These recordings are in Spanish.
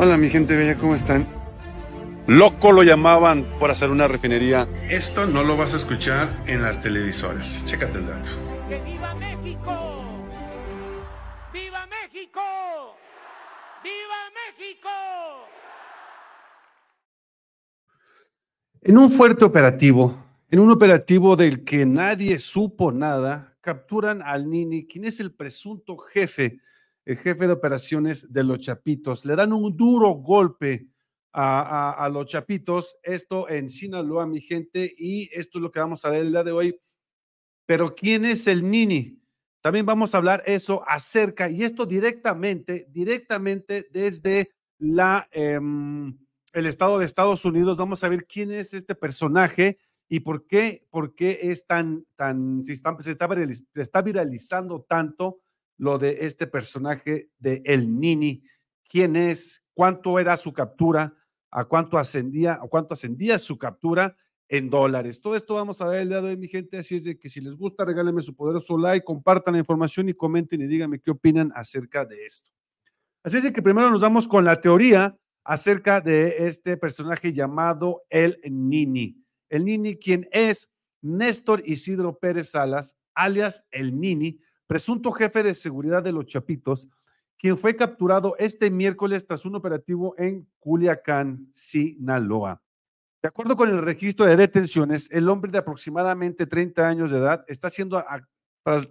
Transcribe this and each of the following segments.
Hola mi gente bella, ¿cómo están? Loco lo llamaban por hacer una refinería. Esto no lo vas a escuchar en las televisoras. Chécate el dato. ¡Que viva México! ¡Viva México! ¡Viva México! En un fuerte operativo, en un operativo del que nadie supo nada, capturan al Nini, quien es el presunto jefe el jefe de operaciones de los Chapitos. Le dan un duro golpe a, los Chapitos, esto en Sinaloa, mi gente, y esto es lo que vamos a ver el día de hoy. Pero ¿quién es el Nini? También vamos a hablar eso acerca, y esto directamente, directamente desde la, em, el estado de Estados Unidos. Vamos a ver quién es este personaje y por qué, por qué es tan, tan, se está, se está viralizando tanto lo de este personaje de El Nini, quién es, cuánto era su captura, a cuánto ascendía, a cuánto ascendía su captura en dólares. Todo esto vamos a ver el día de hoy, mi gente, así es de que si les gusta, regálenme su poderoso like, compartan la información y comenten y díganme qué opinan acerca de esto. Así es de que primero nos vamos con la teoría acerca de este personaje llamado El Nini. El Nini, quien es Néstor Isidro Pérez Salas, alias El Nini, presunto jefe de seguridad de los Chapitos, quien fue capturado este miércoles tras un operativo en Culiacán, Sinaloa. De acuerdo con el registro de detenciones, el hombre de aproximadamente 30 años de edad está siendo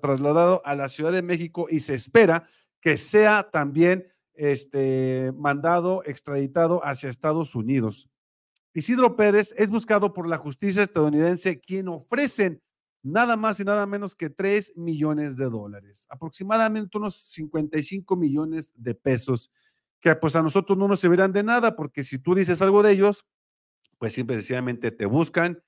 trasladado a la Ciudad de México y se espera que sea también este, mandado, extraditado hacia Estados Unidos. Isidro Pérez es buscado por la justicia estadounidense, quien ofrecen nada más y nada menos que 3 millones de dólares, aproximadamente unos 55 millones de pesos, que pues a nosotros no nos servirán de nada, porque si tú dices algo de ellos, pues simple sencillamente te buscan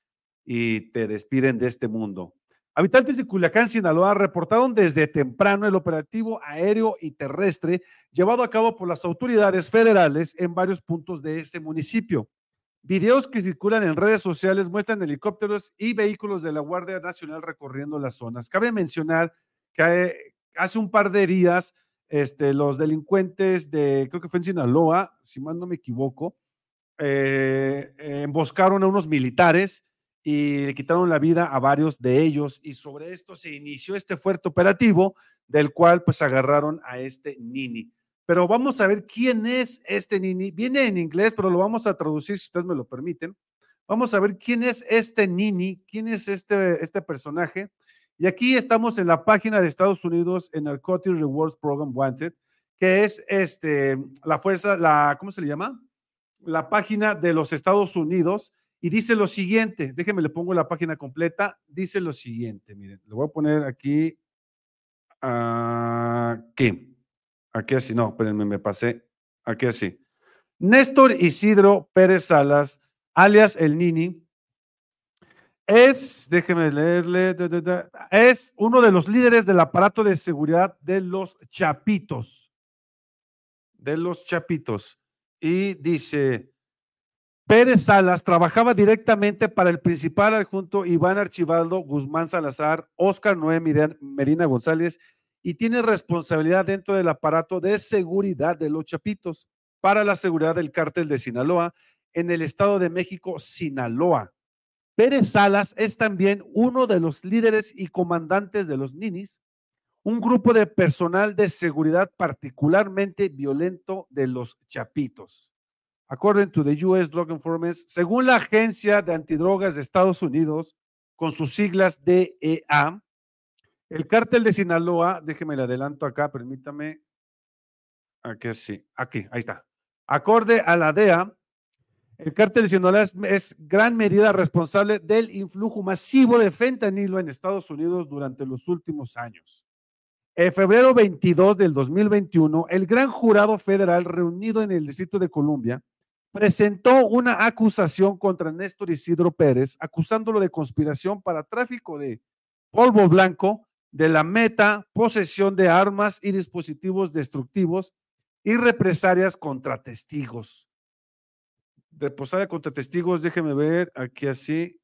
y te despiden de este mundo. Habitantes de Culiacán, Sinaloa, reportaron desde temprano el operativo aéreo y terrestre llevado a cabo por las autoridades federales en varios puntos de ese municipio. Videos que circulan en redes sociales muestran helicópteros y vehículos de la Guardia Nacional recorriendo las zonas. Cabe mencionar que hace un par de días este, los delincuentes de, creo que fue en Sinaloa, si mal no me equivoco, eh, emboscaron a unos militares y le quitaron la vida a varios de ellos y sobre esto se inició este fuerte operativo del cual pues agarraron a este Nini pero vamos a ver quién es este Nini. Viene en inglés, pero lo vamos a traducir si ustedes me lo permiten. Vamos a ver quién es este Nini, quién es este, este personaje. Y aquí estamos en la página de Estados Unidos en Narcotic Rewards Program Wanted, que es este, la fuerza, la, ¿cómo se le llama? La página de los Estados Unidos. Y dice lo siguiente, déjenme le pongo la página completa, dice lo siguiente, miren, lo voy a poner aquí, aquí. Aquí así, no, espérenme, me pasé. Aquí así. Néstor Isidro Pérez Salas, alias El Nini, es, déjeme leerle, es uno de los líderes del aparato de seguridad de los Chapitos. De los Chapitos. Y dice, Pérez Salas trabajaba directamente para el principal adjunto Iván Archibaldo Guzmán Salazar, Oscar Noé Medina González y tiene responsabilidad dentro del aparato de seguridad de los Chapitos para la seguridad del cártel de Sinaloa en el Estado de México, Sinaloa. Pérez Salas es también uno de los líderes y comandantes de los Ninis, un grupo de personal de seguridad particularmente violento de los Chapitos. According to the U.S. Drug Enforcement, según la Agencia de Antidrogas de Estados Unidos, con sus siglas DEA, el cártel de Sinaloa, déjeme le adelanto acá, permítame. Aquí sí, aquí, ahí está. Acorde a la DEA, el cártel de Sinaloa es, gran medida responsable del influjo masivo de fentanilo en Estados Unidos durante los últimos años. En febrero 22 del 2021, el gran jurado federal reunido en el Distrito de Columbia presentó una acusación contra Néstor Isidro Pérez, acusándolo de conspiración para tráfico de polvo blanco, de la meta, posesión de armas y dispositivos destructivos y represalias contra testigos. Represalia contra testigos, déjeme ver aquí así.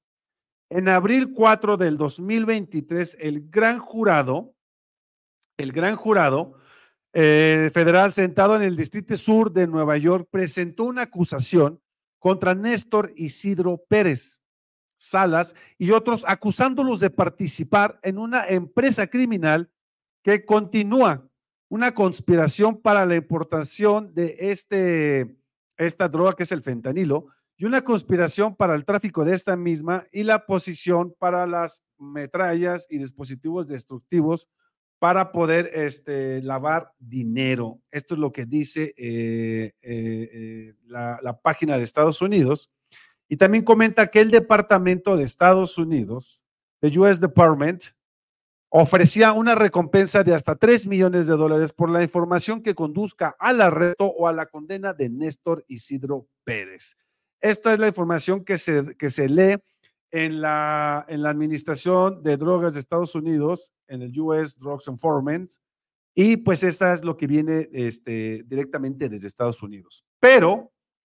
En abril 4 del 2023, el gran jurado, el gran jurado, eh, federal sentado en el Distrito Sur de Nueva York presentó una acusación contra Néstor Isidro Pérez Salas y otros acusándolos de participar en una empresa criminal que continúa una conspiración para la importación de este, esta droga que es el fentanilo y una conspiración para el tráfico de esta misma y la posición para las metrallas y dispositivos destructivos para poder este, lavar dinero. Esto es lo que dice eh, eh, eh, la, la, página de Estados Unidos. Y también comenta que el Departamento de Estados Unidos, the US Department, ofrecía una recompensa de hasta 3 millones de dólares por la información que conduzca al arresto o a la condena de Néstor Isidro Pérez. Esta es la información que se, que se lee en la, en la Administración de Drogas de Estados Unidos, en el US Drugs Enforcement, y pues esa es lo que viene este, directamente desde Estados Unidos. Pero,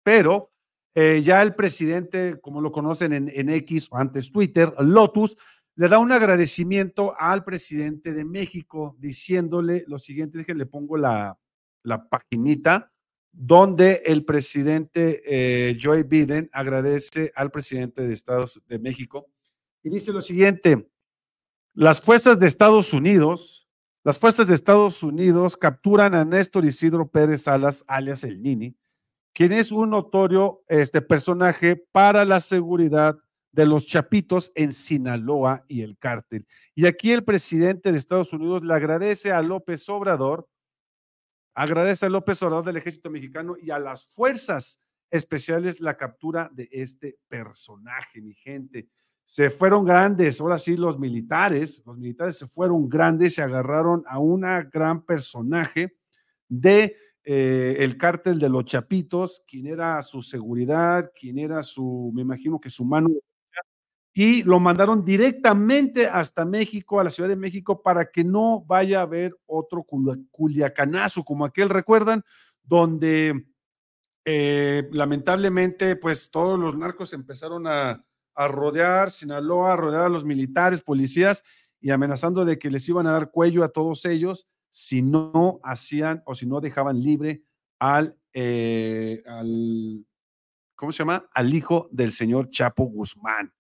pero, eh, ya el presidente, como lo conocen en, X o antes Twitter, Lotus, le da un agradecimiento al presidente de México diciéndole lo siguiente, déjenle pongo la, la paginita donde el presidente eh, Joe Biden agradece al presidente de Estados de México y dice lo siguiente: las fuerzas de Estados Unidos, las fuerzas de Estados Unidos capturan a Néstor Isidro Pérez Salas, alias el Nini, quien es un notorio este personaje para la seguridad de los chapitos en Sinaloa y el cártel. Y aquí el presidente de Estados Unidos le agradece a López Obrador Agradece a López Obrador del Ejército Mexicano y a las fuerzas especiales la captura de este personaje, mi gente. Se fueron grandes, ahora sí los militares, los militares se fueron grandes, se agarraron a una gran personaje de eh, el cártel de los Chapitos, quien era su seguridad, quien era su, me imagino que su mano y lo mandaron directamente hasta México, a la Ciudad de México, para que no vaya a haber otro culiacanazo como aquel, recuerdan, donde eh, lamentablemente pues todos los narcos empezaron a, a rodear Sinaloa, a rodear a los militares, policías y amenazando de que les iban a dar cuello a todos ellos si no hacían o si no dejaban libre al, eh, al ¿cómo se llama? Al hijo del señor Chapo Guzmán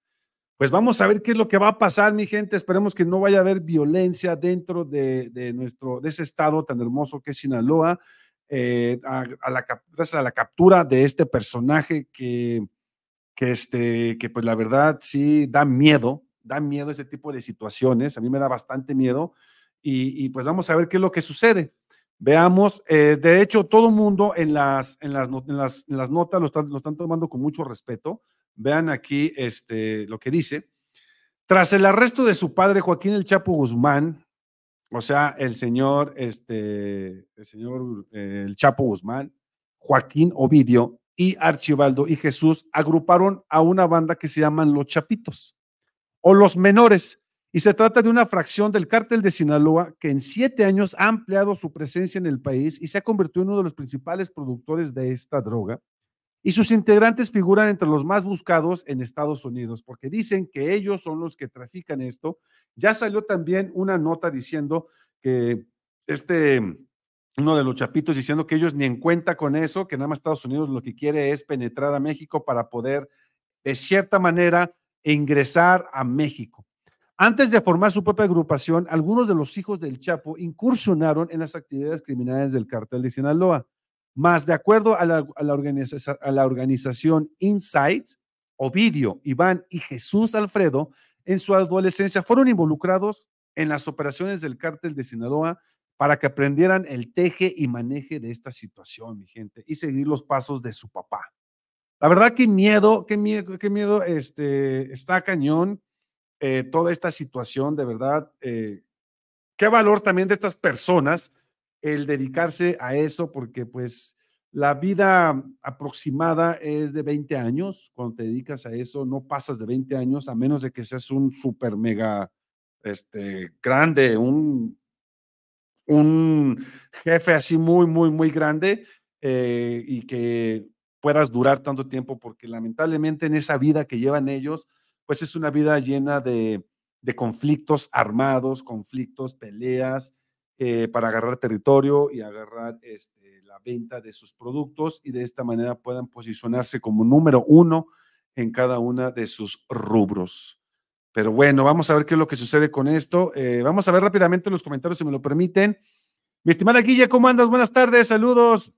pues vamos a ver qué es lo que va a pasar, mi gente. Esperemos que no vaya a haber violencia dentro de, nuestro, de ese estado tan hermoso que es Sinaloa, eh, a, la, a la captura de este personaje que, que, este, que pues la verdad sí da miedo, da miedo este tipo de situaciones. A mí me da bastante miedo y, pues vamos a ver qué es lo que sucede. Veamos, eh, de hecho, todo mundo en las, en las, en las, en las notas lo están, lo están tomando con mucho respeto Vean aquí este, lo que dice. Tras el arresto de su padre Joaquín El Chapo Guzmán, o sea, el señor, este, el señor eh, El Chapo Guzmán, Joaquín Ovidio y Archibaldo y Jesús agruparon a una banda que se llaman Los Chapitos o Los Menores. Y se trata de una fracción del cártel de Sinaloa que en siete años ha ampliado su presencia en el país y se ha convertido en uno de los principales productores de esta droga y sus integrantes figuran entre los más buscados en Estados Unidos, porque dicen que ellos son los que trafican esto. Ya salió también una nota diciendo que este, uno de los chapitos diciendo que ellos ni en cuenta con eso, que nada más Estados Unidos lo que quiere es penetrar a México para poder, de cierta manera, ingresar a México. Antes de formar su propia agrupación, algunos de los hijos del Chapo incursionaron en las actividades criminales del cartel de Sinaloa. Más de acuerdo a la, organización Insight, Ovidio, Iván y Jesús Alfredo, en su adolescencia fueron involucrados en las operaciones del cártel de Sinaloa para que aprendieran el teje y maneje de esta situación, mi gente, y seguir los pasos de su papá. La verdad, qué miedo, qué miedo, qué miedo, este, está cañón eh, toda esta situación, de verdad. Eh, qué valor también de estas personas el dedicarse a eso, porque pues la vida aproximada es de 20 años. Cuando te dedicas a eso, no pasas de 20 años, a menos de que seas un super mega este, grande, un, un jefe así muy, muy, muy grande eh, y que puedas durar tanto tiempo, porque lamentablemente en esa vida que llevan ellos, pues es una vida llena de, de conflictos armados, conflictos, peleas, eh, para agarrar territorio y agarrar este, la venta de sus productos y de esta manera puedan posicionarse como número uno en cada una de sus rubros. Pero bueno, vamos a ver qué es lo que sucede con esto. Eh, vamos a ver rápidamente los comentarios, si me lo permiten. Mi estimada Guilla, ¿cómo andas? Buenas tardes, saludos.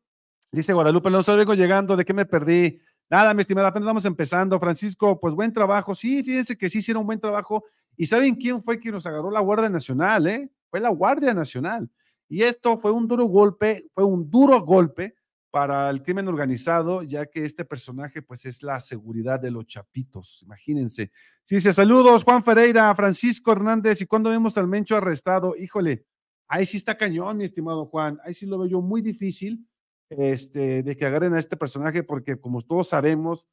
Dice Guadalupe Alonso, vengo llegando, ¿de qué me perdí? Nada, mi estimada, apenas vamos empezando. Francisco, pues buen trabajo. Sí, fíjense que sí hicieron un buen trabajo. ¿Y saben quién fue quien nos agarró la Guardia Nacional? Eh? Fue la Guardia Nacional. Y esto fue un duro golpe, fue un duro golpe para el crimen organizado, ya que este personaje pues es la seguridad de los chapitos, imagínense. Sí, dice saludos Juan Ferreira, Francisco Hernández, ¿y cuando vemos al Mencho arrestado? Híjole, ahí sí está cañón, mi estimado Juan, ahí sí lo veo yo muy difícil este, de que agarren a este personaje, porque como todos sabemos,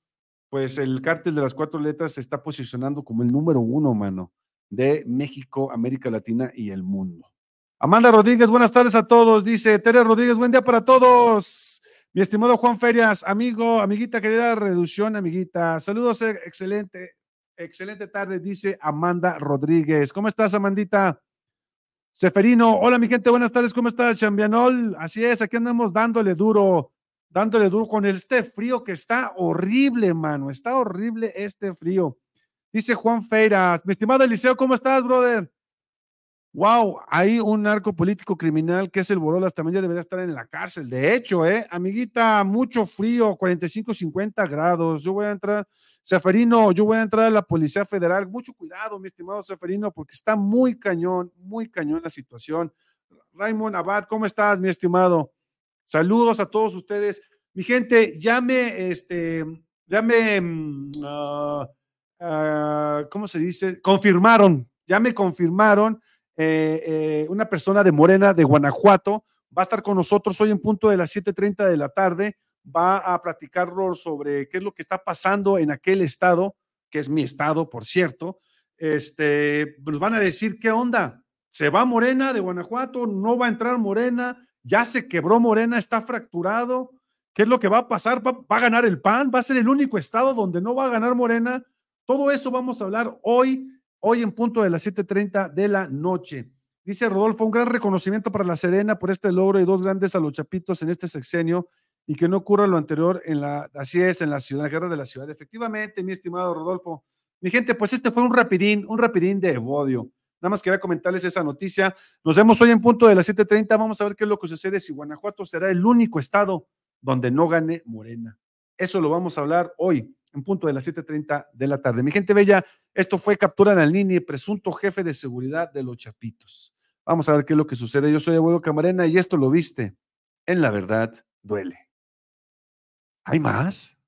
pues el cártel de las cuatro letras se está posicionando como el número uno, mano, de México, América Latina y el mundo. Amanda Rodríguez, buenas tardes a todos. Dice Tere Rodríguez, buen día para todos. Mi estimado Juan Ferias, amigo, amiguita, querida reducción, amiguita. Saludos, eh, excelente, excelente tarde, dice Amanda Rodríguez. ¿Cómo estás, Amandita? Seferino, hola mi gente, buenas tardes, ¿cómo estás, Chambianol? Así es, aquí andamos dándole duro, dándole duro con este frío que está horrible, mano, está horrible este frío. Dice Juan Feiras, mi estimado Eliseo, ¿cómo estás, brother? Wow, hay un narco político criminal que es el Borolas, también ya debería estar en la cárcel. De hecho, eh, amiguita, mucho frío, 45, 50 grados. Yo voy a entrar, Seferino, yo voy a entrar a la Policía Federal. Mucho cuidado, mi estimado Seferino, porque está muy cañón, muy cañón la situación. Raymond Abad, ¿cómo estás, mi estimado? Saludos a todos ustedes. Mi gente, ya me, este, ya me, mm, ah, ah, ¿cómo se dice? Confirmaron, ya me confirmaron eh, eh, una persona de Morena, de Guanajuato, va a estar con nosotros hoy en punto de las 7.30 de la tarde, va a platicarnos sobre qué es lo que está pasando en aquel estado, que es mi estado, por cierto. Este, nos van a decir qué onda. ¿Se va Morena de Guanajuato? ¿No va a entrar Morena? ¿Ya se quebró Morena? ¿Está fracturado? ¿Qué es lo que va a pasar? ¿Va, ¿Va, a ganar el PAN? ¿Va a ser el único estado donde no va a ganar Morena? Todo eso vamos a hablar hoy hoy en punto de las 7:30 de la noche. Dice Rodolfo, un gran reconocimiento para la Sedena por este logro y dos grandes a los chapitos en este sexenio y que no ocurra lo anterior en la, así es, en la ciudad, la guerra de la ciudad. Efectivamente, mi estimado Rodolfo. Mi gente, pues este fue un rapidín, un rapidín de Evodio. Nada más quería comentarles esa noticia. Nos vemos hoy en punto de las 7:30. Vamos a ver qué es lo que sucede si Guanajuato será el único estado donde no gane Morena. Eso lo vamos a hablar hoy en punto de las 7:30 de la tarde. Mi gente bella, esto fue Captura al Nini, presunto jefe de seguridad de los Chapitos. Vamos a ver qué es lo que sucede. Yo soy Abuelo Camarena y esto lo viste. En la verdad, duele. ¿Hay más?